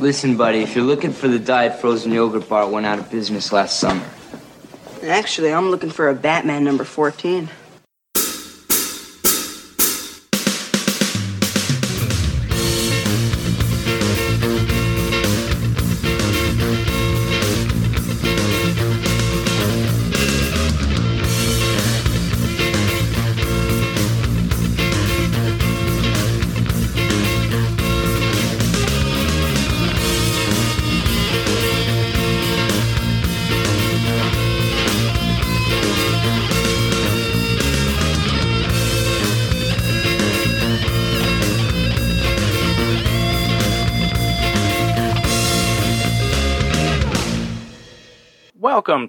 Listen, buddy, if you're looking for the diet frozen yogurt bar, it went out of business last summer. Actually, I'm looking for a Batman number 14.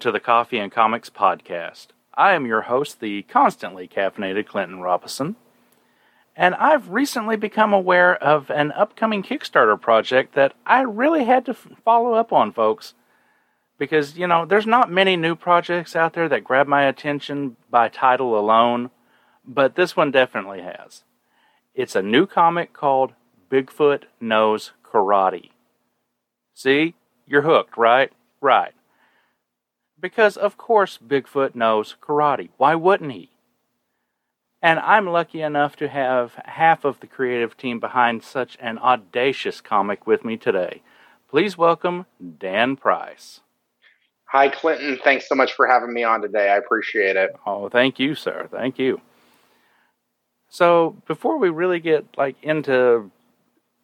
To the Coffee and Comics Podcast. I am your host, the constantly caffeinated Clinton Robison, and I've recently become aware of an upcoming Kickstarter project that I really had to f- follow up on, folks. Because, you know, there's not many new projects out there that grab my attention by title alone, but this one definitely has. It's a new comic called Bigfoot Knows Karate. See? You're hooked, right? Right. Because, of course, Bigfoot knows karate. Why wouldn't he? And I'm lucky enough to have half of the creative team behind such an audacious comic with me today. Please welcome Dan Price. Hi, Clinton. Thanks so much for having me on today. I appreciate it. Oh, thank you, sir. Thank you. So, before we really get like into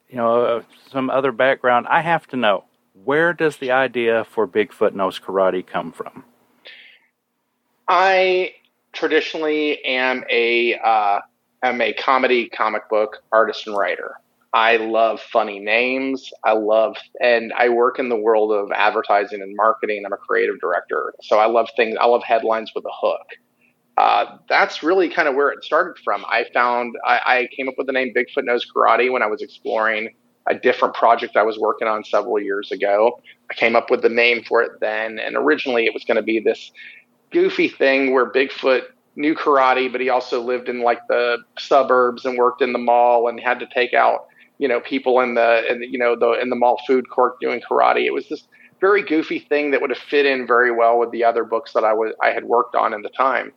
you know uh, some other background, I have to know where does the idea for Bigfoot Knows Karate come from? I traditionally am a uh, am a comedy comic book artist and writer. I love funny names. I love, and I work in the world of advertising and marketing. I'm a creative director, so I love things. I love headlines with a hook. Uh, that's really kind of where it started from. I found I, I came up with the name Bigfoot Knows Karate when I was exploring a different project I was working on several years ago. I came up with the name for it then, and originally it was going to be this goofy thing where Bigfoot knew karate, but he also lived in like the suburbs and worked in the mall and had to take out you know people in the in the, you know the in the mall food court doing karate. It was this very goofy thing that would have fit in very well with the other books that I was I had worked on in the time.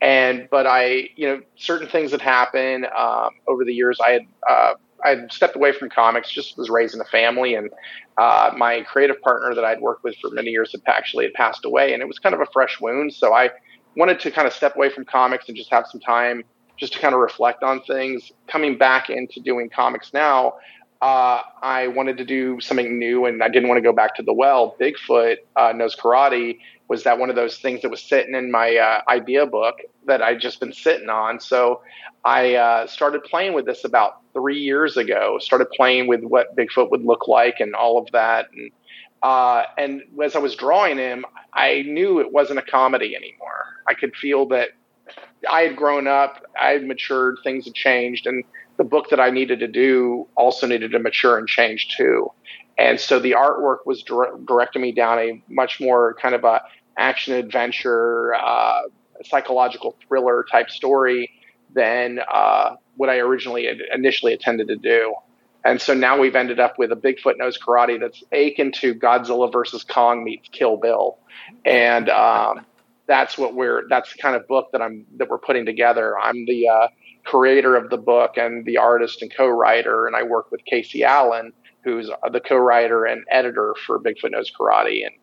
And but I you know certain things had happened um, over the years. I had uh, I stepped away from comics, just was raising a family, and uh, my creative partner that I'd worked with for many years had actually had passed away, and it was kind of a fresh wound. So I wanted to kind of step away from comics and just have some time just to kind of reflect on things. Coming back into doing comics now, uh, I wanted to do something new, and I didn't want to go back to the well. Bigfoot uh, knows karate was that one of those things that was sitting in my uh, idea book that I'd just been sitting on. So I uh, started playing with this about three years ago. Started playing with what Bigfoot would look like and all of that. And uh, and as I was drawing him, I knew it wasn't a comedy anymore. I could feel that I had grown up, I had matured, things had changed, and the book that I needed to do also needed to mature and change too. And so the artwork was dire- directing me down a much more kind of a action adventure, uh, psychological thriller type story than uh, what I originally initially intended to do. And so now we've ended up with a Bigfoot knows karate that's akin to Godzilla versus Kong meets Kill Bill, and um, that's what we're that's the kind of book that I'm that we're putting together. I'm the uh, creator of the book and the artist and co-writer, and I work with Casey Allen, who's the co-writer and editor for Bigfoot Knows Karate. And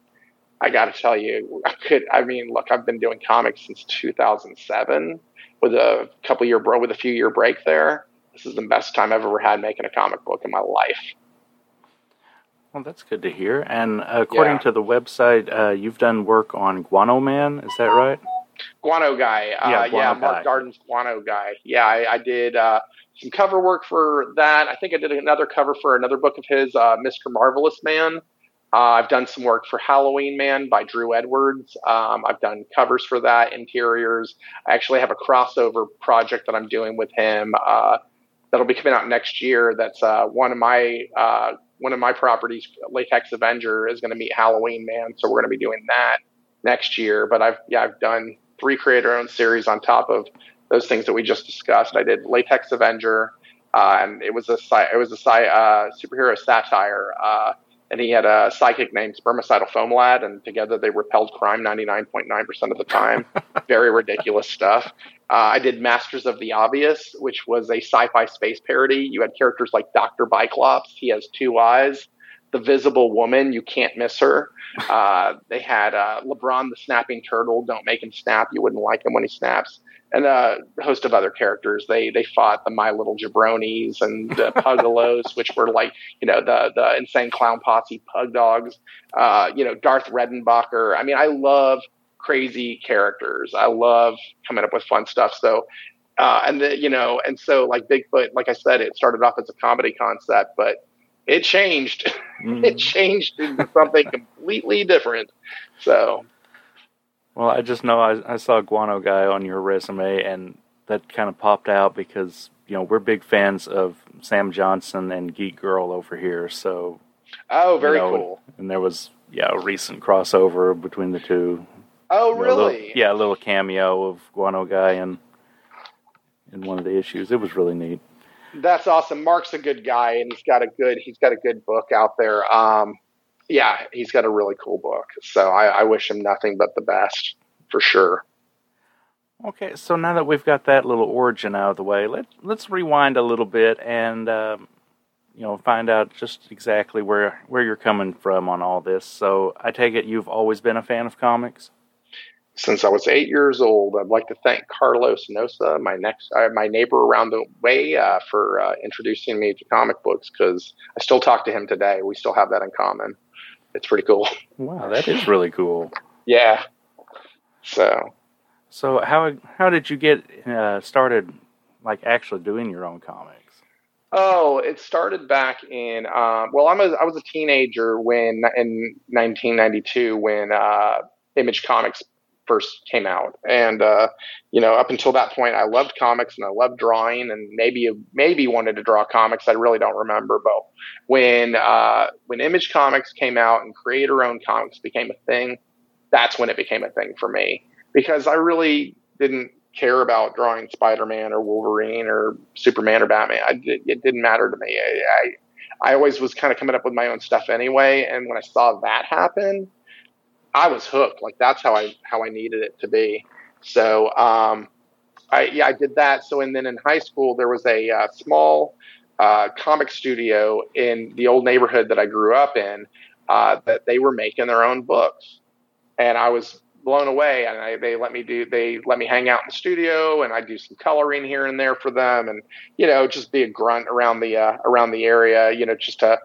I got to tell you, I could I mean, look, I've been doing comics since 2007 with a couple year bro with a few year break there. This is the best time I've ever had making a comic book in my life. Well, that's good to hear. And according Yeah. to the website, uh, you've done work on Guano Man. Is that right? Guano guy, uh, Yeah, yeah, Mark Guy. Darden's Guano guy. Yeah, I, I did uh, some cover work for that. I think I did another cover for another book of his, uh, Mr. Marvelous Man. Uh, I've done some work for Halloween Man by Drew Edwards. Um, I've done covers for that, interiors. I actually have a crossover project that I'm doing with him uh, that'll be coming out next year. That's uh, one of my uh, one of my properties, Latex Avenger, is going to meet Halloween Man. So we're going to be doing that next year. But I've yeah, I've done three creator-owned series on top of those things that we just discussed. I did Latex Avenger, uh, and it was a sci- it was a sci- uh, superhero satire. Uh, and he had a psychic named Spermicidal Foam Lad, and together they repelled crime 99.9% of the time. Very ridiculous stuff. Uh, I did Masters of the Obvious, which was a sci-fi space parody. You had characters like Dr. Biclops. He has two eyes. The Visible Woman, you can't miss her. Uh, they had uh, LeBron the Snapping Turtle. Don't make him snap. You wouldn't like him when he snaps and a host of other characters. They they fought the My Little Jabronis and the Puggalos, which were like you know the the insane clown posse pug dogs. Uh, you know Darth Redenbacher. I mean, I love crazy characters. I love coming up with fun stuff. So. Uh, and the, you know, and so like Bigfoot, like I said, it started off as a comedy concept, but it changed. Mm-hmm. it changed into something completely different. So well, I just know I, I saw Guano Guy on your resume, and that kind of popped out because you know we're big fans of Sam Johnson and Geek Girl over here. So, oh, very you know, cool. And there was yeah a recent crossover between the two. Oh, you know, really? A little, yeah, a little cameo of Guano Guy in in one of the issues. It was really neat. That's awesome. Mark's a good guy, and he's got a good he's got a good book out there. Um, yeah, he's got a really cool book. So I, I wish him nothing but the best for sure. Okay, so now that we've got that little origin out of the way, let let's rewind a little bit and um, you know find out just exactly where where you're coming from on all this. So I take it you've always been a fan of comics. Since I was eight years old, I'd like to thank Carlos Nosa, my next uh, my neighbor around the way, uh, for uh, introducing me to comic books. Because I still talk to him today. We still have that in common it's pretty cool. Wow, that is really cool. yeah. So. So how how did you get uh, started, like actually doing your own comics? Oh, it started back in um, well, I'm a, I was a teenager when in 1992 when uh, Image Comics first came out. And uh, you know, up until that point, I loved comics and I loved drawing, and maybe maybe wanted to draw comics. I really don't remember. But when uh, when Image Comics came out and creator-owned comics became a thing, that's when it became a thing for me because I really didn't care about drawing Spider-Man or Wolverine or Superman or Batman. I, it, didn't matter to me. I, I I always was kind of coming up with my own stuff anyway, and when I saw that happen I was hooked. Like that's how I how I needed it to be. So um, I yeah I did that. So and then in high school there was a uh, small uh, comic studio in the old neighborhood that I grew up in uh, that they were making their own books, and I was blown away. And I, they let me do they let me hang out in the studio, and I do some coloring here and there for them, and you know just be a grunt around the uh, around the area, you know just to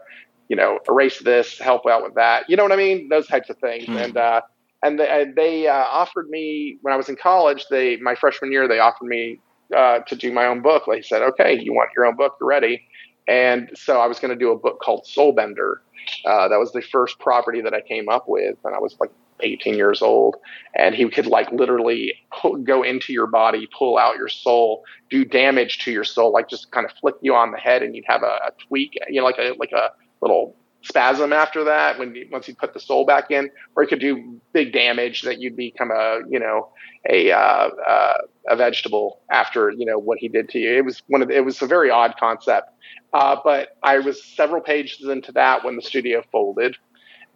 you know, erase this, help out with that. You know what I mean? Those types of things. Mm. And uh, and they, they uh, offered me when I was in college. They my freshman year they offered me uh, to do my own book. They said, "Okay, you want your own book? You're ready." And so I was going to do a book called Soulbender. Uh, that was the first property that I came up with, and I was like 18 years old. And he could like literally pull, go into your body, pull out your soul, do damage to your soul, like just kind of flick you on the head, and you'd have a, a tweak, you know, like a like a little spasm after that when once you put the soul back in, or it could do big damage that you'd become a you know a uh, uh, a vegetable after you know what he did to you. It was one of the, it was a very odd concept, uh, but I was several pages into that when the studio folded,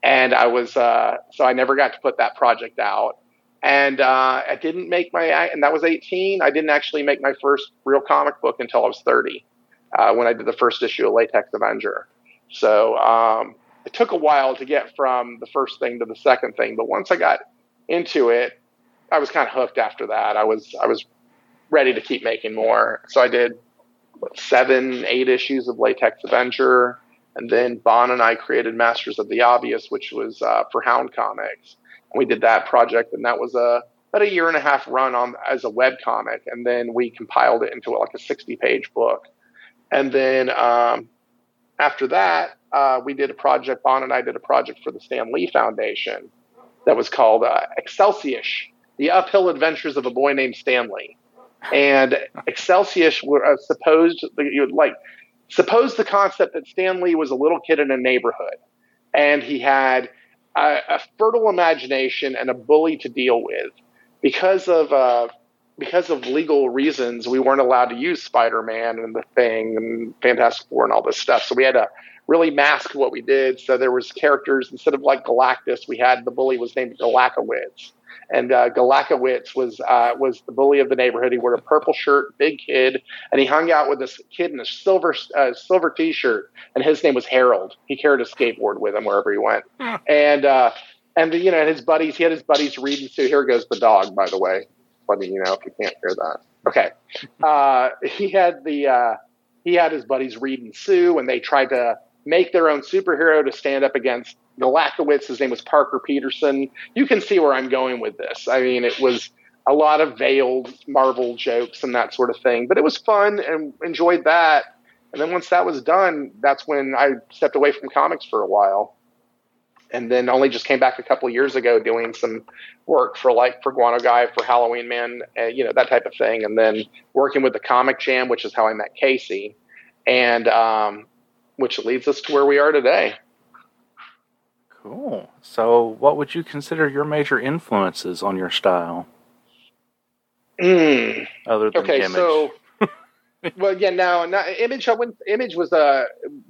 and I was uh, so I never got to put that project out. And uh, I didn't make my, and that was 18. I didn't actually make my first real comic book until I was 30, uh, when I did the first issue of Latex Avenger. So um, it took a while to get from the first thing to the second thing, but once I got into it, I was kind of hooked after that. I was I was ready to keep making more. So I did what, seven, eight issues of Latex Avenger, and then Bon and I created Masters of the Obvious, which was uh, for Hound Comics. And we did that project, and that was a about a year and a half run on as a web comic, and then we compiled it into like a sixty page book. And then um, after that, uh, we did a project, Bon and I did a project for the Stan Lee Foundation that was called uh, Excelsius, The Uphill Adventures of a Boy Named Stanley. And Excelsius were uh, supposed, you would like, suppose the concept that Stan Lee was a little kid in a neighborhood and he had a, a fertile imagination and a bully to deal with because of uh, because of legal reasons, we weren't allowed to use Spider Man and the Thing and Fantastic Four and all this stuff. So we had to really mask what we did. So there was characters instead of like Galactus, we had the bully was named Galakowitz, and uh, Galakowitz was uh, was the bully of the neighborhood. He wore a purple shirt, big kid, and he hung out with this kid in a silver uh, silver T-shirt, and his name was Harold. He carried a skateboard with him wherever he went, and uh, and you know and his buddies. He had his buddies reading. So here goes the dog, by the way. Let me you know if you can't hear that. Okay, uh, he had the uh, he had his buddies Reed and Sue, and they tried to make their own superhero to stand up against Galakowitz. His name was Parker Peterson. You can see where I'm going with this. I mean, it was a lot of veiled Marvel jokes and that sort of thing, but it was fun and enjoyed that. And then once that was done, that's when I stepped away from comics for a while. And then only just came back a couple of years ago doing some work for like for Guano Guy, for Halloween Man, uh, you know, that type of thing. And then working with the Comic Jam, which is how I met Casey. And um, which leads us to where we are today. Cool. So, what would you consider your major influences on your style? Mm. Other than okay, image? so well, yeah, now, now image. I went, image was a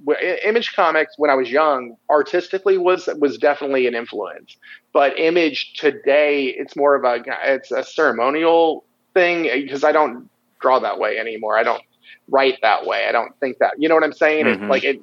uh, image comics when I was young. Artistically, was was definitely an influence, but image today, it's more of a it's a ceremonial thing because I don't draw that way anymore. I don't write that way. I don't think that. You know what I'm saying? Mhm. It's like it,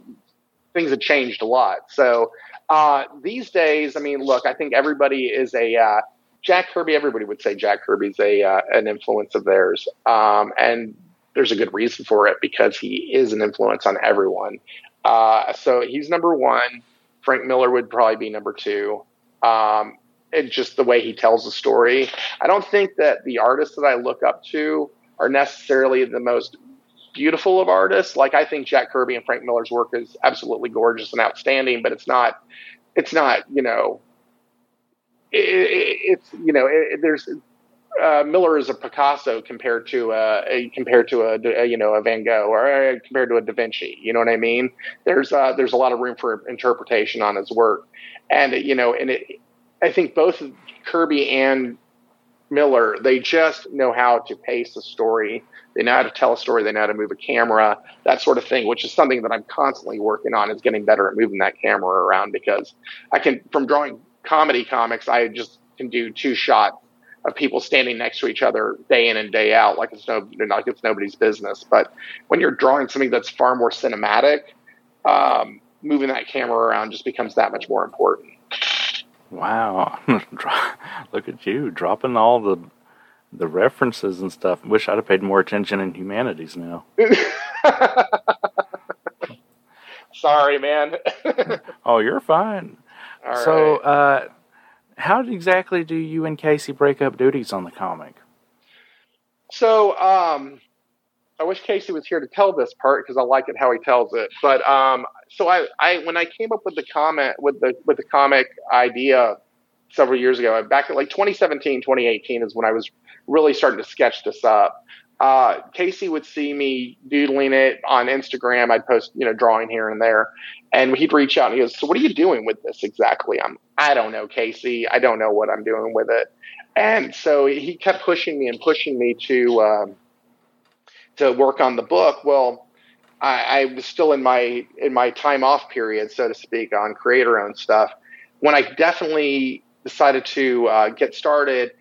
things have changed a lot. So uh, these days, I mean, look, I think everybody is a uh, Jack Kirby. Everybody would say Jack Kirby's a uh, an influence of theirs, um, and there's a good reason for it because he is an influence on everyone. Uh, so he's number one. Frank Miller would probably be number two. Um, and just the way he tells the story. I don't think that the artists that I look up to are necessarily the most beautiful of artists. Like I think Jack Kirby and Frank Miller's work is absolutely gorgeous and outstanding, but it's not, it's not, you know, it, it, it's, you know, it, there's, uh, Miller is a Picasso compared to a, a compared to a, a, you know a Van Gogh or uh, compared to a Da Vinci. You know what I mean? There's uh, there's a lot of room for interpretation on his work, and you know, and it, I think both Kirby and Miller they just know how to pace a story. They know how to tell a story. They know how to move a camera, that sort of thing, which is something that I'm constantly working on. Is getting better at moving that camera around because I can from drawing comedy comics, I just can do two shots of people standing next to each other day in and day out, like it's no, like it's nobody's business. But when you're drawing something that's far more cinematic, um, moving that camera around just becomes that much more important. Wow. Look at you dropping all the the references and stuff. Wish I'd have paid more attention in humanities now. Sorry, man. Oh, you're fine. All so, right. uh, how exactly do you and Casey break up duties on the comic? So, um, I wish Casey was here to tell this part because I like it how he tells it. But um, so I, I when I came up with the comment with the with the comic idea several years ago, back in like 2017, 2018 is when I was really starting to sketch this up. Uh, Casey would see me doodling it on Instagram. I'd post, you know, drawing here and there, and he'd reach out and he goes, "So what are you doing with this exactly?" I'm, I don't know, Casey. I don't know what I'm doing with it. And so he kept pushing me and pushing me to um, to work on the book. Well, I, I was still in my in my time off period, so to speak, on creator owned stuff. When I definitely decided to uh, get started,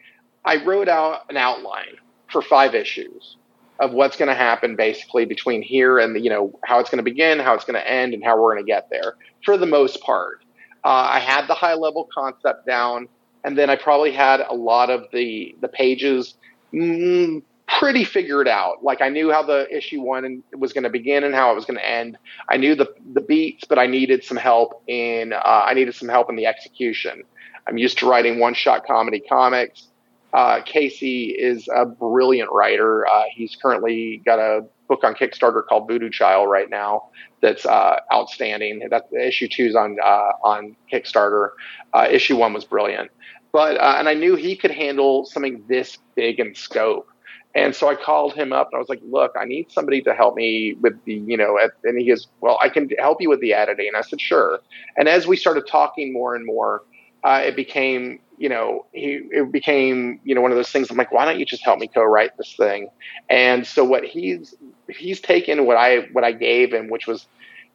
I wrote out an outline for five issues of what's going to happen basically between here and the, you know how it's going to begin, how it's going to end, and how we're going to get there. For the most part, uh, I had the high level concept down, and then I probably had a lot of the the pages mm, pretty figured out. Like I knew how the issue one was going to begin and how it was going to end. I knew the the beats, but I needed some help in uh, I needed some help in the execution. I'm used to writing one shot comedy comics. Uh, Casey is a brilliant writer. Uh, he's currently got a book on Kickstarter called Voodoo Child right now. That's uh, outstanding. That issue two is on uh, on Kickstarter. Uh, issue one was brilliant, but uh, and I knew he could handle something this big in scope. And so I called him up and I was like, look, I need somebody to help me with the, you know, and he goes, well, I can help you with the editing. And I said, sure. And as we started talking more and more, uh, it became, you know, he, it became, you know, one of those things. I'm like, why don't you just help me co-write this thing? And so what he's, he's taken what I, what I gave him, which was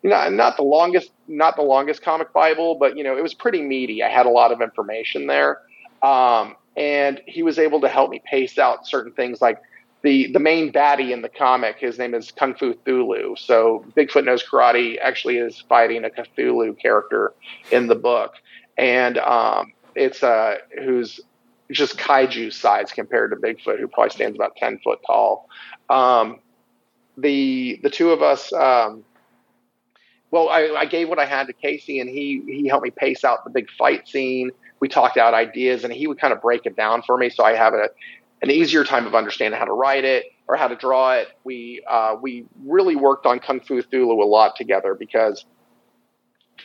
not not the longest not the longest comic bible but you know it was pretty meaty i had a lot of information there um, and he was able to help me pace out certain things like the the main baddie in the comic his name is kung fu thulu so bigfoot knows karate actually is fighting a cthulhu character in the book and um, it's uh who's just kaiju size compared to bigfoot who probably stands about 10 foot tall um, the the two of us um, well, I, I, gave what I had to Casey, and he he helped me pace out the big fight scene. We talked out ideas, and he would kind of break it down for me, so I have a an easier time of understanding how to write it or how to draw it. We uh, we really worked on Kung Fu Thulu a lot together because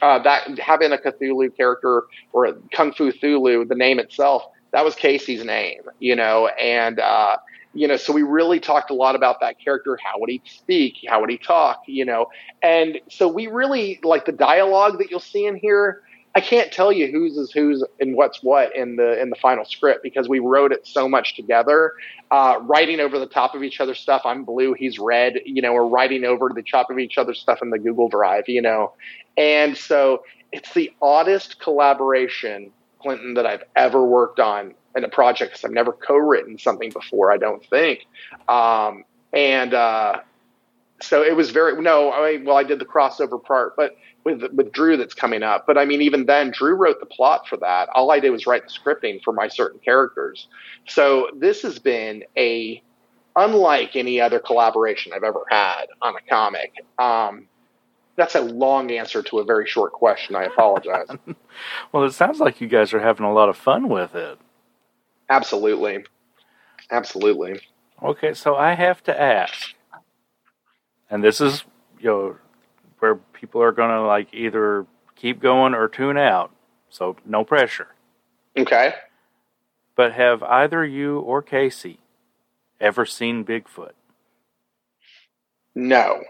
uh, that having a Cthulhu character or Kung Fu Thulu, the name itself, that was Casey's name, you know, and uh, you know, so we really talked a lot about that character. How would he speak? How would he talk? You know, and so we really like the dialogue that you'll see in here. I can't tell you whose is whose and what's what in the in the final script because we wrote it so much together, uh, writing over the top of each other's stuff. I'm blue, he's red. You know, we're writing over the top of each other's stuff in the Google Drive. You know, and so it's the oddest collaboration, Clinton, that I've ever worked on in a project because I've never co-written something before. I don't think, um, and uh, so it was very no. I mean, well, I did the crossover part, but with with Drew that's coming up. But I mean, even then, Drew wrote the plot for that. All I did was write the scripting for my certain characters. So this has been a unlike any other collaboration I've ever had on a comic. Um, that's a long answer to a very short question. I apologize. well, it sounds like you guys are having a lot of fun with it. Absolutely. Absolutely. Okay, so I have to ask, and this is, you know, where people are going to like either keep going or tune out. So no pressure. Okay. But have either you or Casey ever seen Bigfoot? No.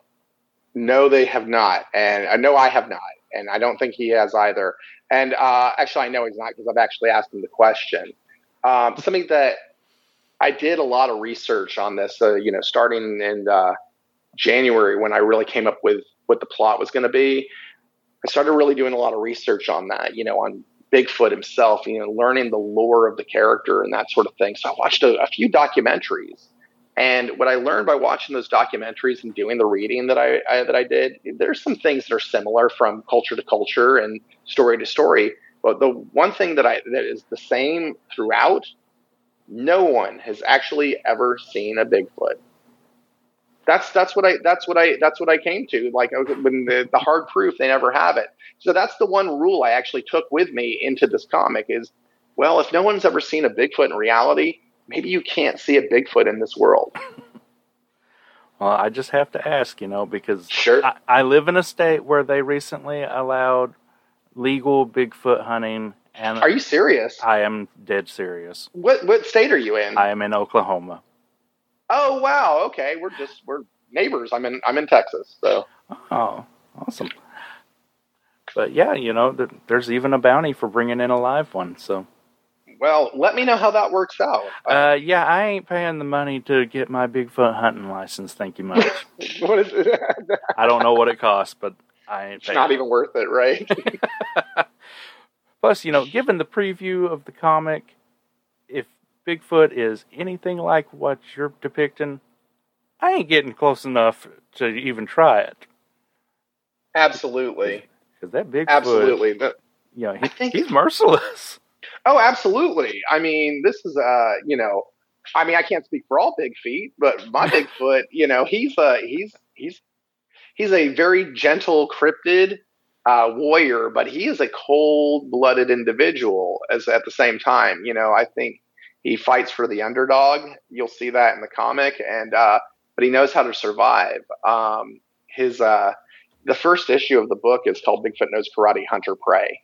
No, they have not. And I know I have not. And I don't think he has either. And uh, actually, I know he's not because I've actually asked him the question. Um, something that I did a lot of research on this, uh, you know, starting in uh, January when I really came up with what the plot was going to be. I started really doing a lot of research on that, you know, on Bigfoot himself, you know, learning the lore of the character and that sort of thing. So I watched a, a few documentaries. And what I learned by watching those documentaries and doing the reading that I, I, that I did, there's some things that are similar from culture to culture and story to story. But the one thing that I that is the same throughout, no one has actually ever seen a Bigfoot that's that's what I that's what I that's what I came to. Like when the, the hard proof, they never have it. So that's the one rule I actually took with me into this comic is, well, if no one's ever seen a Bigfoot in reality, maybe you can't see a Bigfoot in this world. Well, I just have to ask, you know, because sure. I, I live in a state where they recently allowed legal Bigfoot hunting. And are you serious? I am dead serious. What what state are you in? I am in Oklahoma. Oh wow, okay. We're just we're neighbors. I'm in I'm in Texas, so. Oh, awesome. But yeah, you know, there's even a bounty for bringing in a live one. So. Well, let me know how that works out. Uh, yeah, I ain't paying the money to get my Bigfoot hunting license. Thank you much. what is it? I don't know what it costs, but I ain't. It's not even worth it, right? Plus, you know, given the preview of the comic, Bigfoot is anything like what you're depicting, I ain't getting close enough to even try it. Absolutely. Because that Bigfoot, absolutely, but you know, he, think, he's merciless. Oh, absolutely. I mean, this is uh, you know, I mean, I can't speak for all big feet, but my Bigfoot, you know, he's uh, he's he's he's a very gentle cryptid uh, warrior, but he is a cold-blooded individual. As at the same time, you know, I think he fights for the underdog. You'll see that in the comic, and uh, but he knows how to survive. Um, his uh, the first issue of the book is called Bigfoot Knows Karate Hunter Prey,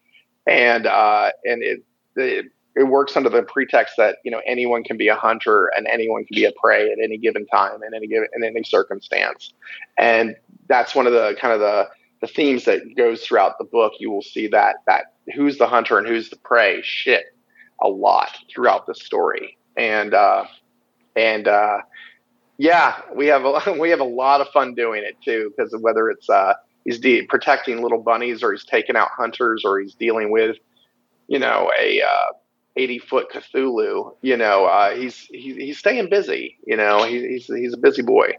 and uh, and it, it it works under the pretext that you know anyone can be a hunter and anyone can be a prey at any given time in any given in any circumstance, and that's one of the kind of the the themes that goes throughout the book. You will see that that who's the hunter and who's the prey. Shit, a lot throughout the story, and uh, and uh, yeah, we have a we have a lot of fun doing it too because whether it's uh, he's de- protecting little bunnies, or he's taking out hunters, or he's dealing with, you know, a uh, 80 foot Cthulhu. You know, uh, he's he's he's staying busy. You know, he, he's he's a busy boy.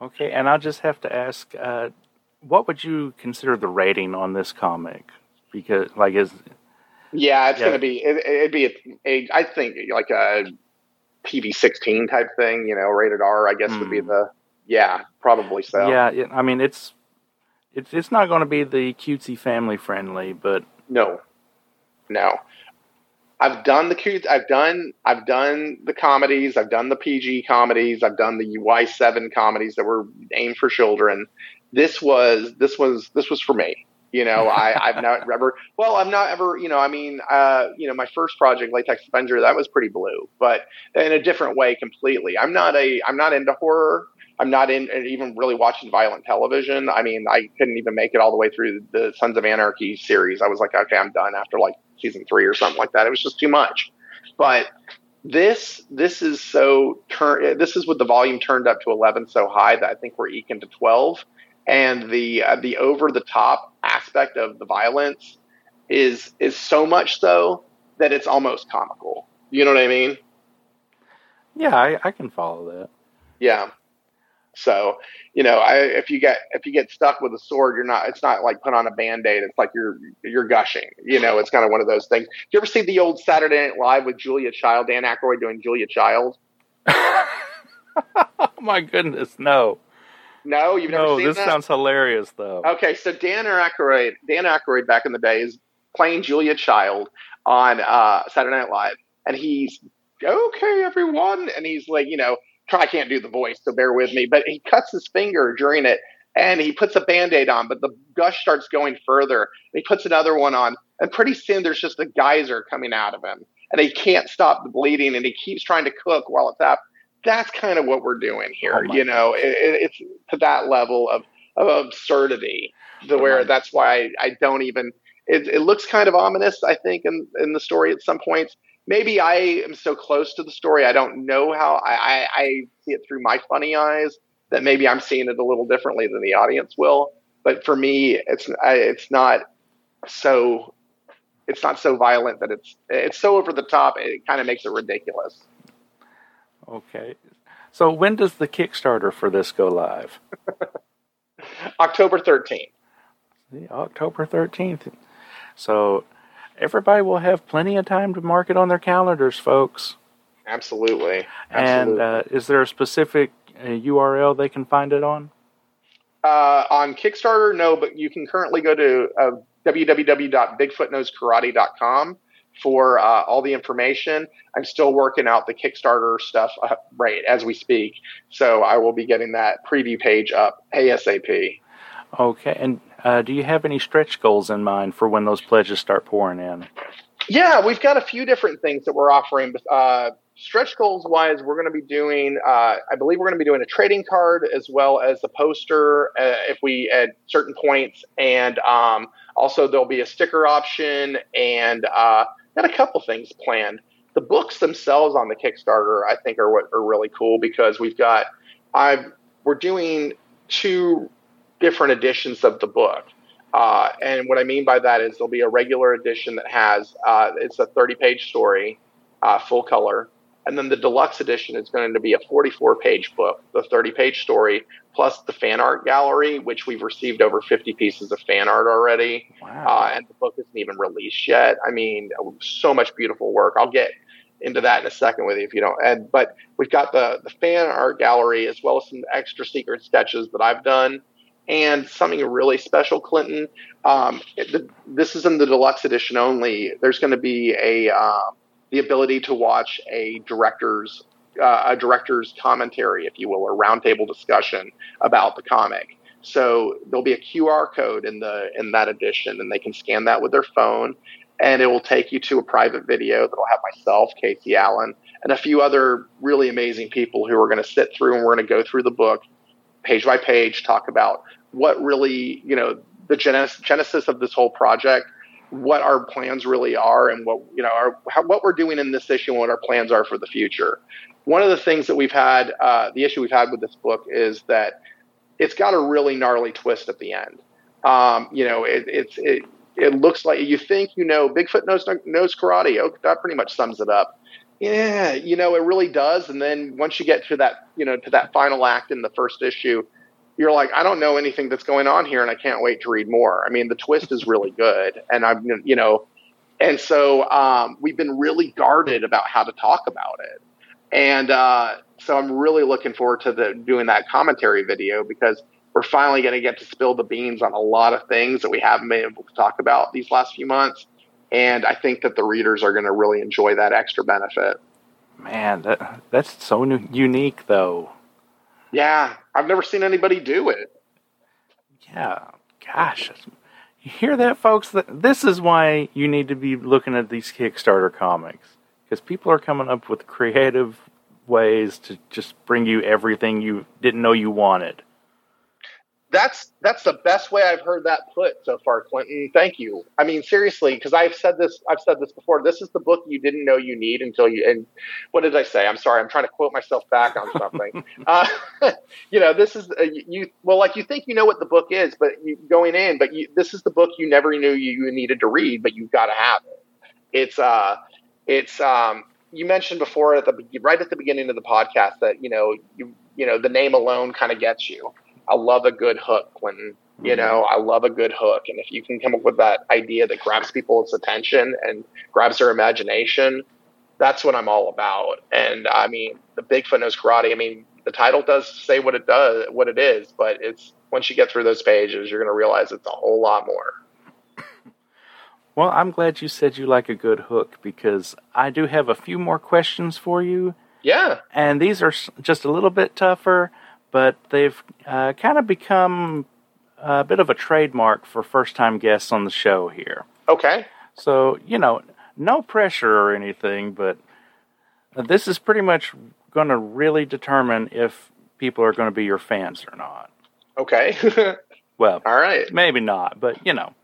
Okay, and I just have to ask, uh, what would you consider the rating on this comic? Because, like, is yeah, it's Yeah. going to be it, it'd be a, a I think like a PV sixteen type thing. You know, rated R. I guess would be Hmm. the yeah, probably so. yeah, I mean, it's it's it's not going to be the cutesy family friendly, but No, no. I've done the cute. I've done. I've done the comedies. I've done the PG comedies. I've done the Y seven comedies that were aimed for children. This was. This was. This was for me. You know, I, I've not ever. Well, I'm not ever. You know, I mean, uh, you know, my first project, Latex Avenger, that was pretty blue, but in a different way completely. I'm not a. I'm not into horror. I'm not in even really watching violent television. I mean, I couldn't even make it all the way through the Sons of Anarchy series. I was like, okay, I'm done after like season three or something like that. It was just too much. But this this is so turn. This is with the volume turned up to 11 so high that I think we're eking to 12, and the uh, the over the top aspect of the violence is is so much so that it's almost comical. You know what I mean? yeah, I, I can follow that. Yeah. So, you know, I, if you get if you get stuck with a sword, you're not. It's not like put on a band aid. It's like you're you're gushing. You know, it's kind of one of those things. Do you ever see the old Saturday Night Live with Julia Child, Dan Aykroyd doing Julia Child? oh my goodness, no, No, you've never no, seen this that. sounds hilarious though. Okay, so Dan Aykroyd, Dan Aykroyd back in the day is playing Julia Child on uh, Saturday Night Live, and he's okay, everyone, and he's like, you know, try I can't do the voice, so bear with me, but he cuts his finger during it, and he puts a band-aid on, but the gush starts going further, and he puts another one on, and pretty soon there's just a geyser coming out of him, and he can't stop the bleeding, and he keeps trying to cook while it's happening. That's kind of what we're doing here, Oh you know. It, it, it's to that level of of absurdity to where that's why I, I don't even it, it looks kind of ominous i think in, in the story at some points. Maybe i am so close to the story i don't know how I, I, I see it through my funny eyes that maybe i'm seeing it a little differently than the audience will. But for me it's I, it's not so it's not so violent that it's it's so over the top it kind of makes it ridiculous Okay, so when does the Kickstarter for this go live? october 13th The October thirteenth. So everybody will have plenty of time to mark it on their calendars, folks. absolutely And absolutely uh, is there a specific uh, URL they can find it on? Uh, on Kickstarter, no, but you can currently go to uh, for uh, all the information. I'm still working out the Kickstarter stuff uh, right as we speak, so I will be getting that preview page up ASAP. Okay, and uh, do you have any stretch goals in mind for when those pledges start pouring in? Yeah, we've got a few different things that we're offering. Uh, stretch goals wise, we're going to be doing, uh, I believe we're going to be doing a trading card as well as a poster uh, if we at certain points. And um, also, there'll be a sticker option and uh, got a couple things planned. The books themselves on the Kickstarter, I think, are what are really cool because we've got, I've, we're doing two different editions of the book. Uh, and what I mean by that is there'll be a regular edition that has uh, it's a 30 page story, uh, full color, and then the deluxe edition is going to be a 44 page book, the 30 page story plus the fan art gallery, which we've received over 50 pieces of fan art already, Wow. uh, and the book isn't even released yet. I mean, so much beautiful work. I'll get into that in a second with you if you don't. And but we've got the the fan art gallery as well as some extra secret sketches that I've done and something really special, Clinton. Um, the, this is in the deluxe edition only. There's going to be a um, the ability to watch a director's uh, a director's commentary, if you will, or roundtable discussion about the comic. So there'll be a QR code in the in that edition, and they can scan that with their phone, and it will take you to a private video that'll have myself, Casey Allen, and a few other really amazing people who are going to sit through and we're going to go through the book page by page, talk about what really, you know, the genesis, genesis of this whole project, what our plans really are, and what, you know, our, how, what we're doing in this issue and what our plans are for the future. One of the things that we've had, uh, the issue we've had with this book is that it's got a really gnarly twist at the end. Um, you know, it, it's it it looks like you think you know Bigfoot knows knows karate. Oh, that pretty much sums it up. Yeah, you know, it really does. And then once you get to that, you know, to that final act in the first issue, you're like, I don't know anything that's going on here, and I can't wait to read more. I mean, the twist is really good, and I'm, you know, and so um, we've been really guarded about how to talk about it, and uh, so I'm really looking forward to the doing that commentary video because we're finally going to get to spill the beans on a lot of things that we haven't been able to talk about these last few months. And I think that the readers are going to really enjoy that extra benefit. Man, that that's so unique, though. Yeah, I've never seen anybody do it. Yeah, gosh, you hear that, folks? This is why you need to be looking at these Kickstarter comics because people are coming up with creative ways to just bring you everything you didn't know you wanted that's that's the best way I've heard that put so far, Clinton. Thank you. I mean, seriously, because I've said this, I've said this before. This is the book you didn't know you need until you. And what did I say? I'm sorry. I'm trying to quote myself back on something. uh, you know, this is uh, you. Well, like you think you know what the book is, but you, going in, but you, this is the book you never knew you, you needed to read, but you've got to have it. It's uh, it's um. You mentioned before at the right at the beginning of the podcast that you know you you know the name alone kind of gets you I love a good hook when you mm-hmm. know i love a good hook. And if you can come up with that idea that grabs people's attention and grabs their imagination that's what i'm all about. And i mean the bigfoot knows karate. I mean the title does say what it does what it is but it's once you get through those pages you're going to realize it's a whole lot more. Well i'm glad you said you like a good hook because i do have a few more questions for you. Yeah. And these are just a little bit tougher but they've uh, kind of become a bit of a trademark for first time guests on the show here. Okay. So, you know, no pressure or anything, but this is pretty much going to really determine if people are going to be your fans or not. Okay. well, all right. Maybe not, but you know.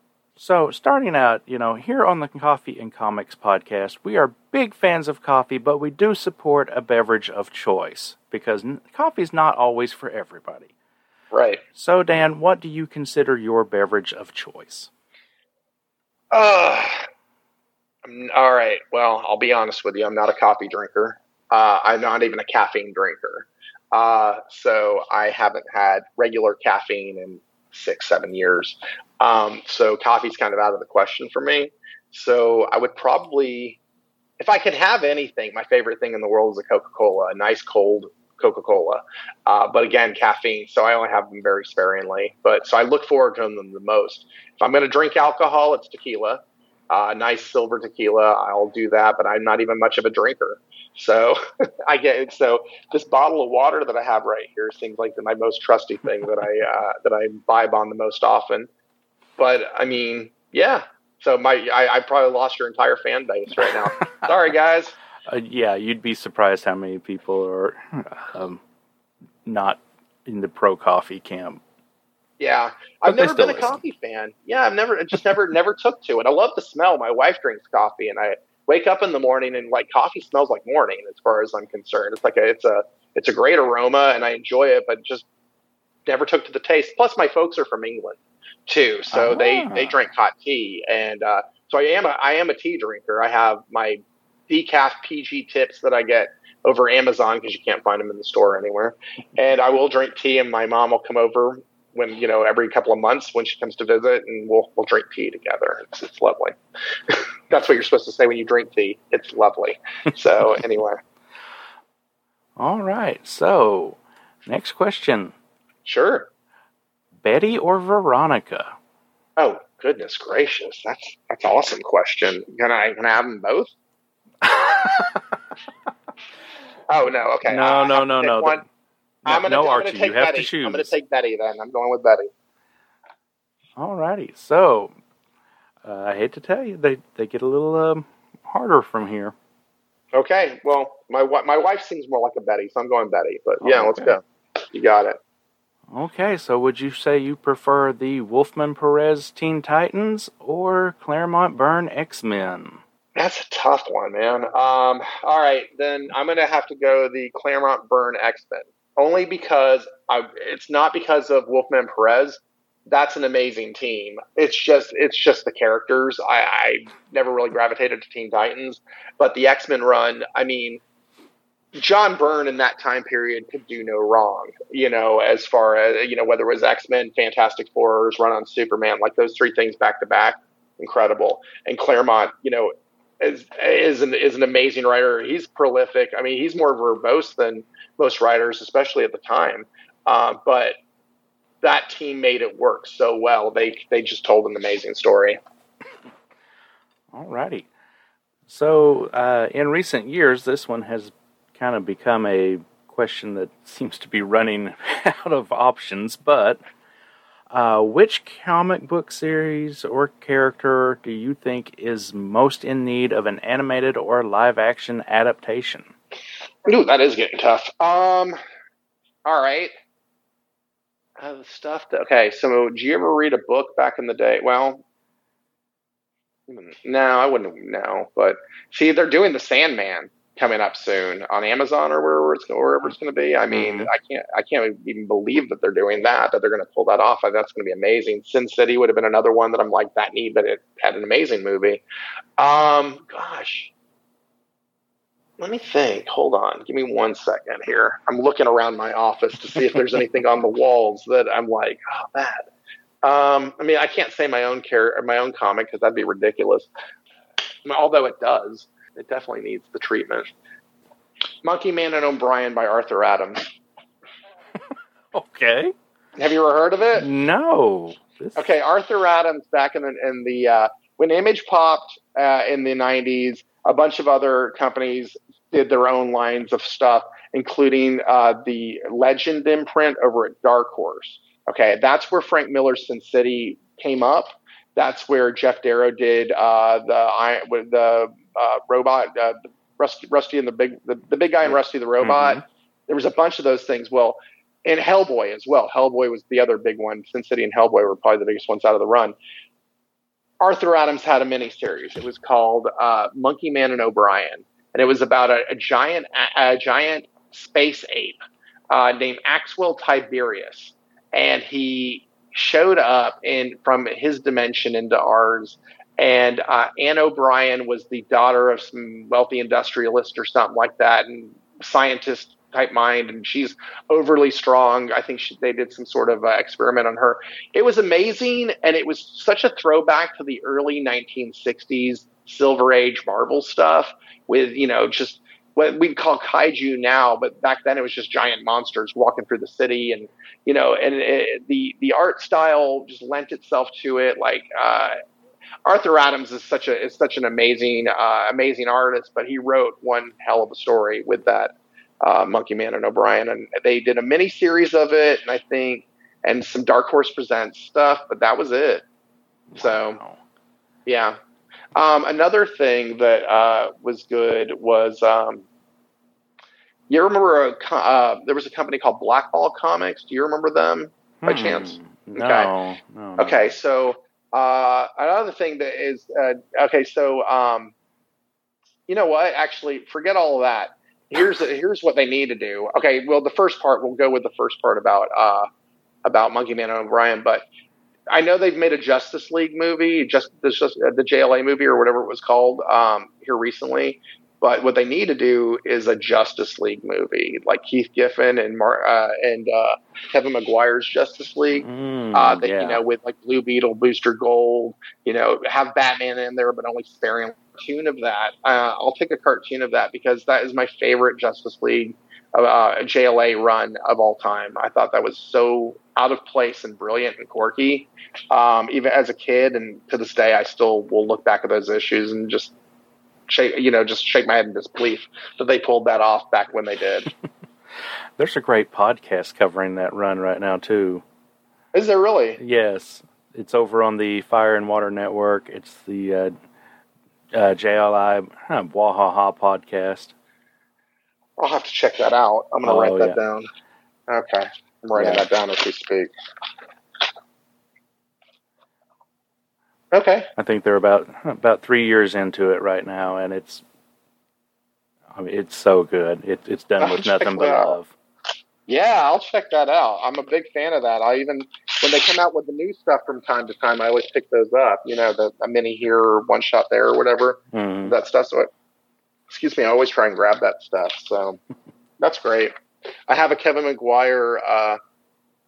So, starting out, you know, here on the Coffee and Comics podcast, we are big fans of coffee, but we do support a beverage of choice because coffee is not always for everybody. Right. So, Dan, what do you consider your beverage of choice? Uh, all right. Well, I'll be honest with you. I'm not a coffee drinker. Uh, I'm not even a caffeine drinker. Uh, so I haven't had regular caffeine in six, seven years. Um, so coffee's kind of out of the question for me. So I would probably, if I could have anything, my favorite thing in the world is a Coca Cola, a nice cold Coca Cola. Uh, but again, caffeine. So I only have them very sparingly. But so I look forward to them the most. If I'm going to drink alcohol, it's tequila. Uh, nice silver tequila, I'll do that. But I'm not even much of a drinker. So I get so this bottle of water that I have right here seems like my most trusty thing that I uh, that I vibe on the most often. But I mean, yeah. So my I, I probably lost your entire fan base right now. Sorry, guys. Uh, yeah, you'd be surprised how many people are um, not in the pro coffee camp. Yeah, I've never been a coffee fan. Yeah, I've never just never never took to it. I love the smell. My wife drinks coffee, and I wake up in the morning and like coffee smells like morning as far as I'm concerned. It's like a it's a it's a great aroma, and I enjoy it, but just never took to the taste. Plus, my folks are from England too, so they they ah. drink hot tea, and uh, so I am a I am a tea drinker. I have my decaf PG tips that I get over Amazon because you can't find them in the store anywhere. And I will drink tea, and my mom will come over when you know every couple of months when she comes to visit, and we'll we'll drink tea together. It's, it's lovely. That's what you're supposed to say when you drink tea. It's lovely. So anyway. All right. So next question. Sure. Betty or Veronica? Oh goodness gracious, that's that's awesome question. Can I can I have them both? oh no, okay. No, no, no, no. One. I'm gonna, no, Archie, you have Betty. to choose. I'm going to take Betty then. I'm going with Betty. All righty. So, uh, I hate to tell you, they they get a little um, harder from here. Okay. Well, my my wife seems more like a Betty, so I'm going Betty. But yeah, okay. let's go. You got it. Okay, so would you say you prefer the Wolfman Perez Teen Titans or Claremont Byrne X Men? That's a tough one, man. Um, all right, then I'm gonna have to go the Claremont Byrne X Men. only because I, it's not because of Wolfman Perez. That's an amazing team. It's just it's just the characters. I, I never really gravitated to Teen Titans, but the X Men run. I mean, John Byrne in that time period could do no wrong. You know, as far as you know, whether it was X Men, Fantastic Four, Run on Superman, like those three things back to back, incredible. And Claremont, you know, is is an is an amazing writer. He's prolific. I mean, he's more verbose than most writers, especially at the time. Uh, but that team made it work so well. They they just told an amazing story. All righty. So, uh, in recent years, this one has kind of become a question that seems to be running out of options. But uh, which comic book series or character do you think is most in need of an animated or live action adaptation? Ooh, that is getting tough. Um, all right. Uh, stuff that, okay, so did you ever read a book back in the day? Well, no, I wouldn't know. But see, they're doing the Sandman coming up soon on Amazon or wherever it's wherever it's going to be. I mean, mm-hmm. I can't I can't even believe that they're doing that. That they're going to pull that off. That's going to be amazing. Sin City would have been another one that I'm like that need, but it had an amazing movie. Um, gosh, let me think. Hold on, give me one second here. I'm looking around my office to see if there's anything on the walls that I'm like, oh, that. Um, I mean, I can't say my own care, my own comic because that'd be ridiculous. Although it does it definitely needs the treatment. Monkey Man and O'Brien by Arthur Adams. okay. Have you ever heard of it? No. This... Okay, Arthur Adams back in the in the uh, when Image popped uh, in the '90s, a bunch of other companies did their own lines of stuff, including uh, the Legend imprint over at Dark Horse. Okay, that's where Frank Miller's Sin City came up. That's where Geof Darrow did uh, the the uh, robot, uh, Rusty, Rusty and the big, the, the big guy and Rusty the robot. Mm-hmm. There was a bunch of those things. Well, and Hellboy as well. Hellboy was the other big one. Sin City and Hellboy were probably the biggest ones out of the run. Arthur Adams had a miniseries. It was called uh, Monkey Man and O'Brien, and it was about a, a giant, a, a, giant space ape uh, named Axwell Tiberius, and he showed up in from his dimension into ours and uh, Anne O'Brien was the daughter of some wealthy industrialist or something like that, and scientist type mind, and she's overly strong. I think she, they did some sort of uh, experiment on her. It was amazing, and it was such a throwback to the early 1960s Silver Age Marvel stuff with you know just what we'd call kaiju now, but back then it was just giant monsters walking through the city, and you know, and it, the the art style just lent itself to it. Like uh, Arthur Adams is such a is such an amazing uh, amazing artist, but he wrote one hell of a story with that uh, Monkey Man and O'Brien, and they did a mini series of it, and I think and some Dark Horse Presents stuff, but that was it. So, yeah. Um, another thing that uh, was good was um, you remember a, uh, there was a company called Blackball Comics. Do you remember them by hmm. chance? No. No, no. Okay, so uh, another thing that is uh, okay. So, um, you know what? Actually, forget all of that. Here's here's what they need to do. Okay, well, the first part we'll go with the first part about uh, about Monkey Man and O'Brien, but I know they've made a Justice League movie, just the, just the JLA movie or whatever it was called um, here recently. But what they need to do is a Justice League movie, like Keith Giffen and Mar- uh, and uh, Kevin Maguire's Justice League. Mm, uh, that yeah. you know, with like Blue Beetle, Booster Gold. You know, have Batman in there, but only sparing a cartoon of that. Uh, I'll take a cartoon of that because that is my favorite Justice League uh, JLA run of all time. I thought that was so out of place and brilliant and quirky. Um, even as a kid, and to this day, I still will look back at those issues and just shake, you know, just shake my head in disbelief that they pulled that off back when they did. There's a great podcast covering that run right now too. Is there really? Yes, it's over on the Fire and Water Network. It's the uh, uh, JLI huh, Bwahaha podcast. I'll have to check that out. I'm going to oh, write that yeah. down. Okay, I'm writing yeah. that down as we speak. Okay. I think they're about about three years into it right now, and it's I mean, it's so good. It, it's done with nothing but love. Yeah, I'll check that out. I'm a big fan of that. I even when they come out with the new stuff from time to time, I always pick those up. You know, the a mini here or one shot there or whatever Mhm. that stuff. So, I, excuse me, I always try and grab that stuff. So that's great. I have a Kevin Maguire uh,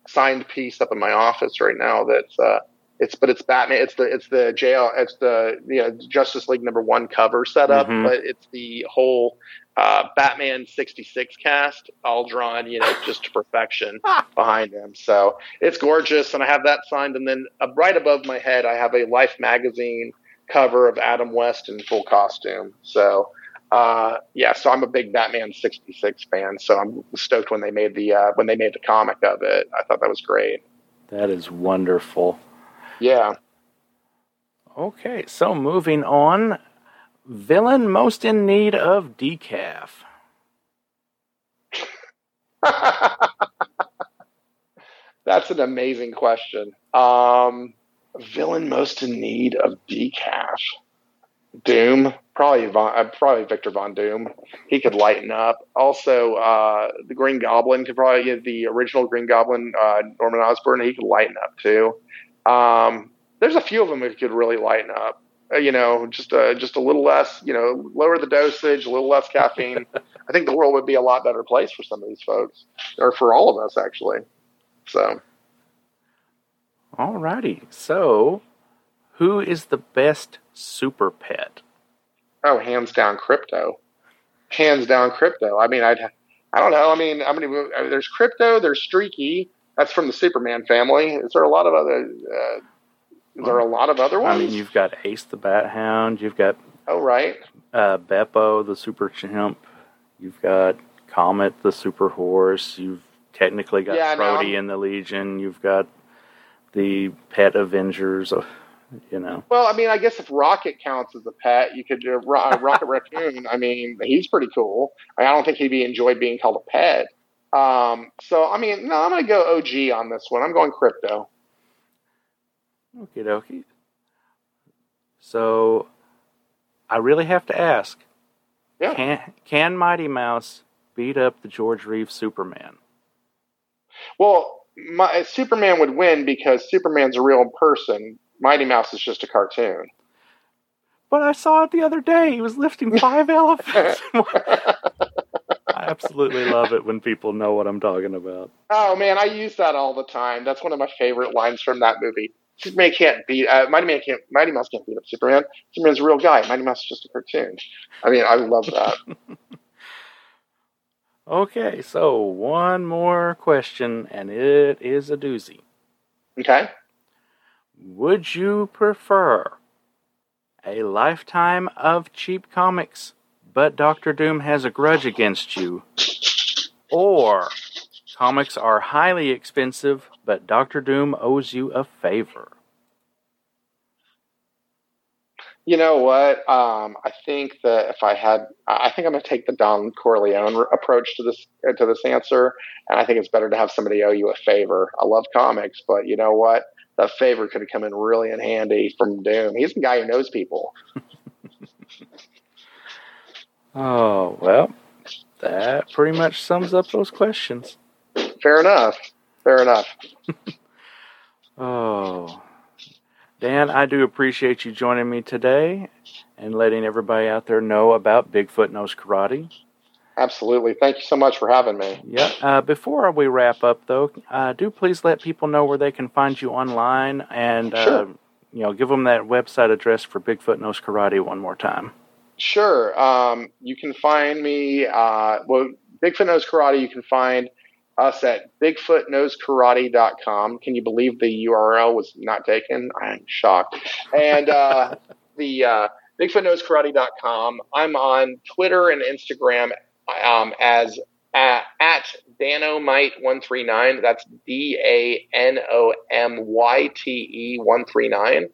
signed piece up in my office right now. That's uh, it's but it's Batman. It's the it's the jail. It's the you know Justice League number one cover setup, Mhm. but it's the whole uh, Batman sixty six cast all drawn you know just to perfection behind him. So it's gorgeous, and I have that signed. And then uh, right above my head, I have a Life magazine cover of Adam West in full costume. So uh, yeah, so I'm a big Batman '66 fan. So I'm stoked when they made the uh, when they made the comic of it. I thought that was great. That is wonderful. Yeah, Okay, so moving on. Villain most in need of decaf. that's an amazing question. Um, villain most in need of decaf. Doom, probably Von, uh, probably Victor Von Doom. He could lighten up. Also, uh, the Green Goblin could probably get the original Green Goblin, uh, Norman Osborn. He could lighten up too. Um, there's a few of them who could really lighten up. Uh, you know, just uh, just a little less. You know, lower the dosage, a little less caffeine. I think the world would be a lot better place for some of these folks, or for all of us actually. So, Alrighty, so who is the best super pet? oh, hands down, Krypto. Hands down, Krypto. I mean, I'd, I don't know. I mean, I mean, I mean, there's Krypto. There's Streaky. That's from the Superman family. Is there a lot of other? Uh, is there a lot of other ones? I mean, you've got Ace the Bat Hound, you've got oh, right. uh, Beppo the super chimp, you've got Comet the super horse, you've technically got Yeah, Proty in the Legion, you've got the Pet Avengers, uh, you know. Well, I mean, I guess if Rocket counts as a pet, you could uh, uh, Rocket Raccoon. I mean, he's pretty cool. I, mean, I don't think he'd be enjoyed being called a pet. Um, so, I mean, no, I'm going to go OG on this one. I'm going Krypto. Okie dokie. So, I really have to ask Yeah. can, can Mighty Mouse beat up the George Reeves Superman? Well, my, Superman would win because Superman's a real person. Mighty Mouse is just a cartoon. But I saw it the other day. He was lifting five elephants. Absolutely love it when people know what I'm talking about. Oh man, I use that all the time. That's one of my favorite lines from that movie. Superman can't beat uh, Mighty Man can't Mighty Mouse can't beat up Superman. Superman's a real guy. Mighty Mouse is just a cartoon. I mean, I love that. Okay, so one more question, and it is a doozy. Okay. Would you prefer a lifetime of cheap comics, but Doctor Doom has a grudge against you, or comics are highly expensive, but Doctor Doom owes you a favor? You know what? Um, I think that if I had, I think I'm going to take the Don Corleone approach to this uh, to this answer, and I think it's better to have somebody owe you a favor. I love comics, but you know what? That favor could have come in really in handy from Doom. He's the guy who knows people. Oh, well, that pretty much sums up those questions. Fair enough. Fair enough. Oh, Dan, I do appreciate you joining me today and letting everybody out there know about Bigfoot Knows Karate. Absolutely. Thank you so much for having me. Yeah. Uh, before we wrap up, though, uh, do please let people know where they can find you online and uh, Sure. you know give them that website address for Bigfoot Knows Karate one more time. Sure. Um, you can find me, uh, well, Bigfoot Knows Karate, you can find us at bigfootknowskarate.com. Can you believe the URL was not taken? I'm shocked. And uh, the uh, bigfootknowskarate.com. I'm on Twitter and Instagram um, as at, at Danomyte139. That's D A N O M Y T E 139.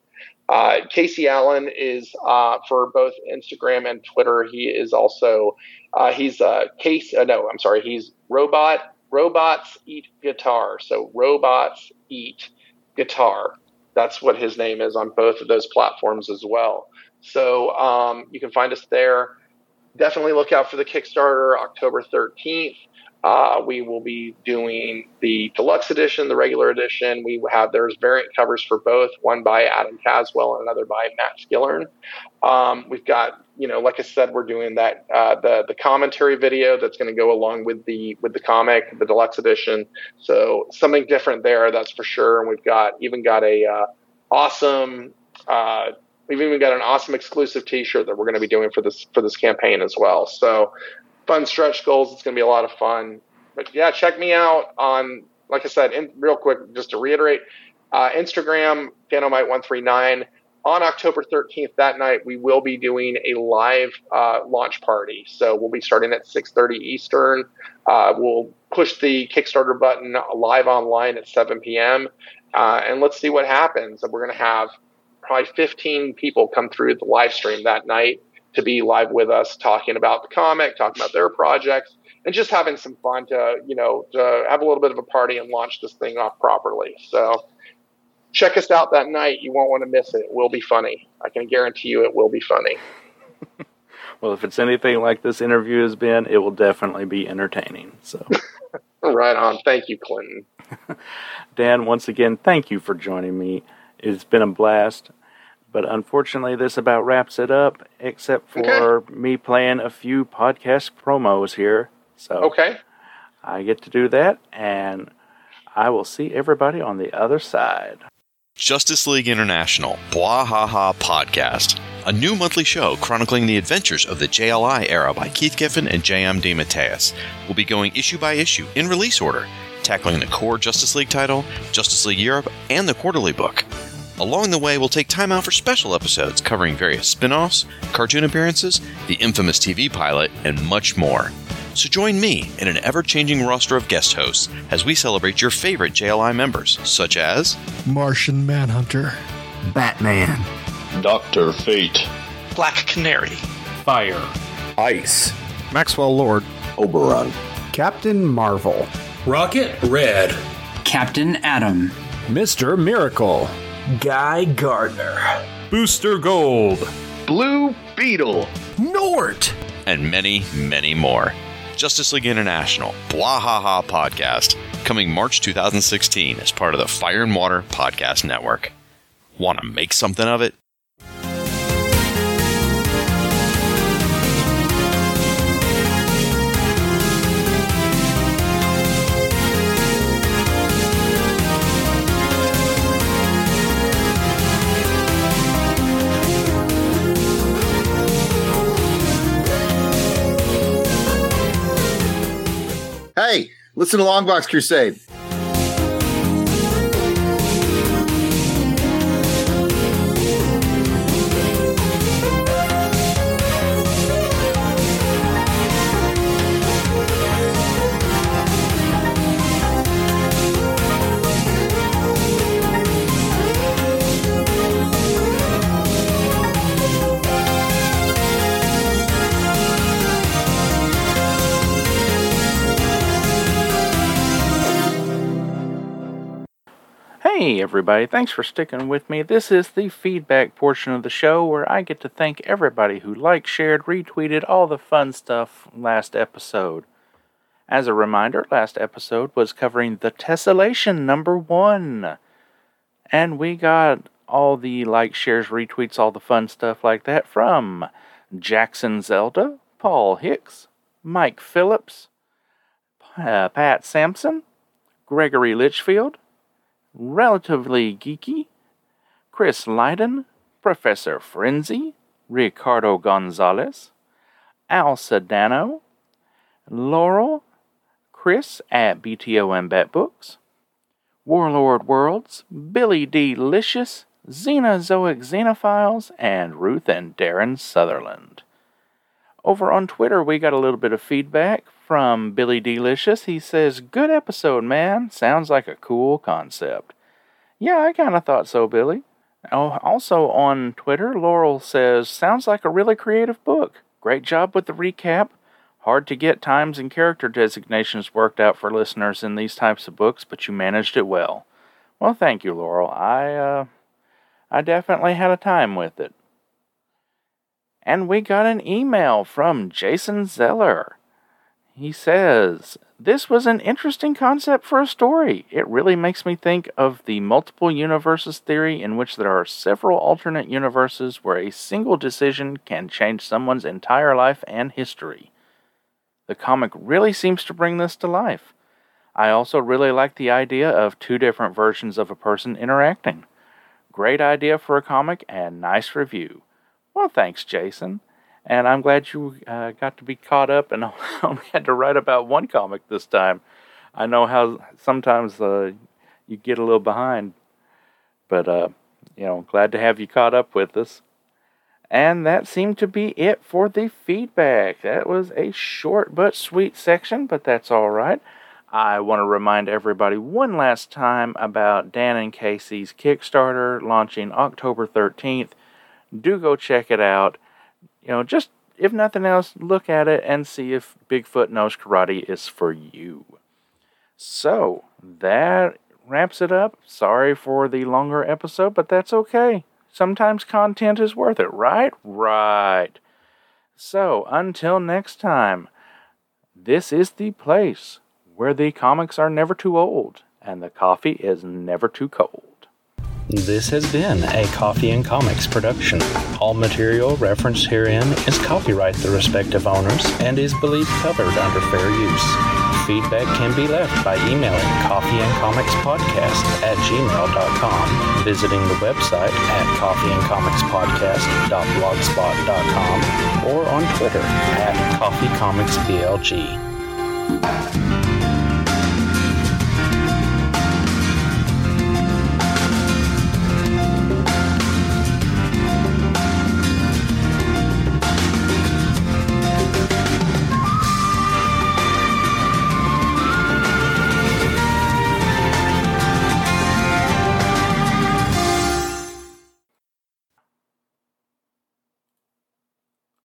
Uh, Casey Allen is uh, for both Instagram and Twitter. He is also uh, he's uh, case. Uh, no, I'm sorry. He's robot. Robots eat guitar. So robots eat guitar. That's what his name is on both of those platforms as well. So um, you can find us there. Definitely look out for the Kickstarter October 13th. Uh, we will be doing the deluxe edition, the regular edition. We have there's variant covers for both, one by Adam Caswell and another by Matt Skillern. Um, we've got, you know, like I said, we're doing that uh, the the commentary video that's going to go along with the with the comic, the deluxe edition. So something different there, that's for sure. And we've got even got a uh, awesome. Uh, we've even got an awesome exclusive T-shirt that we're going to be doing for this for this campaign as well. So fun stretch goals. It's going to be a lot of fun. But yeah, check me out on, like I said, in, real quick, just to reiterate, uh, Instagram, Danomyte139. On October 13th, that night, we will be doing a live uh, launch party. So we'll be starting at 6:30 Eastern. Uh, we'll push the Kickstarter button live online at 7 p.m. Uh, and let's see what happens. We're going to have probably 15 people come through the live stream that night to be live with us, talking about the comic, talking about their projects, and just having some fun to, you know, to have a little bit of a party and launch this thing off properly. So check us out that night. You won't want to miss it. It will be funny. I can guarantee you it will be funny. well, if it's anything like this interview has been, it will definitely be entertaining. So right on. Thank you, Clinton. Dan, once again, thank you for joining me. It's been a blast. But unfortunately, this about wraps it up, except for okay. me playing a few podcast promos here. So okay, I get to do that, and I will see everybody on the other side. Justice League International, Bwahaha Podcast, a new monthly show chronicling the adventures of the JLI era by Keith Giffen and J.M. DeMatteis. We'll be going issue by issue in release order, tackling the core Justice League title, Justice League Europe, and the quarterly book. Along the way, we'll take time out for special episodes covering various spin offs, cartoon appearances, the infamous TV pilot, and much more. So join me in an ever changing roster of guest hosts as we celebrate your favorite JLI members, such as Martian Manhunter, Batman, Doctor Fate, Black Canary, Fire, Ice, Maxwell Lord, Oberon, Captain Marvel, Rocket Red, Captain Atom, Mr. Miracle. Guy Gardner, Booster Gold, Blue Beetle, G'nort, and many, many more. Justice League International, Bwahaha Podcast, coming March 2016 as part of the Fire and Water Podcast Network. Want to make something of it? Listen to Longbox Crusade. Everybody, thanks for sticking with me. This is the feedback portion of the show where I get to thank everybody who liked, shared, retweeted, all the fun stuff last episode. As a reminder, last episode was covering the Tessellation number one. And we got all the likes, shares, retweets, all the fun stuff like that from Jackson Zelda, Paul Hicks, Mike Phillips, uh, Pat Sampson, Gregory Litchfield, Relatively Geeky, Chris Lydon, Professor Frenzy, Ricardo Gonzalez, Al Sedano, Laurel, Chris at BTO and Bet Books, Warlord Worlds, Billy D. Licious, Xenozoic Xenophiles, and Ruth and Darren Sutherland. Over on Twitter, we got a little bit of feedback from Billy Delicious. He says, Good episode, man. Sounds like a cool concept. Yeah, I kind of thought so, Billy. Oh, also on Twitter, Laurel says, Sounds like a really creative book. Great job with the recap. Hard to get times and character designations worked out for listeners in these types of books, but you managed it well. Well, thank you, Laurel. I, uh, I definitely had a time with it. And we got an email from Jason Zeller. He says, this was an interesting concept for a story. It really makes me think of the multiple universes theory, in which there are several alternate universes where a single decision can change someone's entire life and history. The comic really seems to bring this to life. I also really like the idea of two different versions of a person interacting. Great idea for a comic and nice review. Well, thanks, Jason. And I'm glad you uh, got to be caught up and only had to write about one comic this time. I know how sometimes uh, you get a little behind, but uh, you know, glad to have you caught up with us. And that seemed to be it for the feedback. That was a short but sweet section, but that's all right. I want to remind everybody one last time about Dan and Casey's Kickstarter launching October 13th. Do go check it out you know, just if nothing else, look at it and see if Bigfoot Knows Karate is for you. So, that wraps it up. Sorry for the longer episode, but that's okay. Sometimes content is worth it, right? Right. So, until next time, this is the place where the comics are never too old and the coffee is never too cold. This has been a Coffee and Comics production. All material referenced herein is copyright the respective owners and is believed covered under fair use. Feedback can be left by emailing coffeeandcomicspodcast at gmail.com, visiting the website at coffeeandcomicspodcast.blogspot.com, or on Twitter at coffeecomicsblg.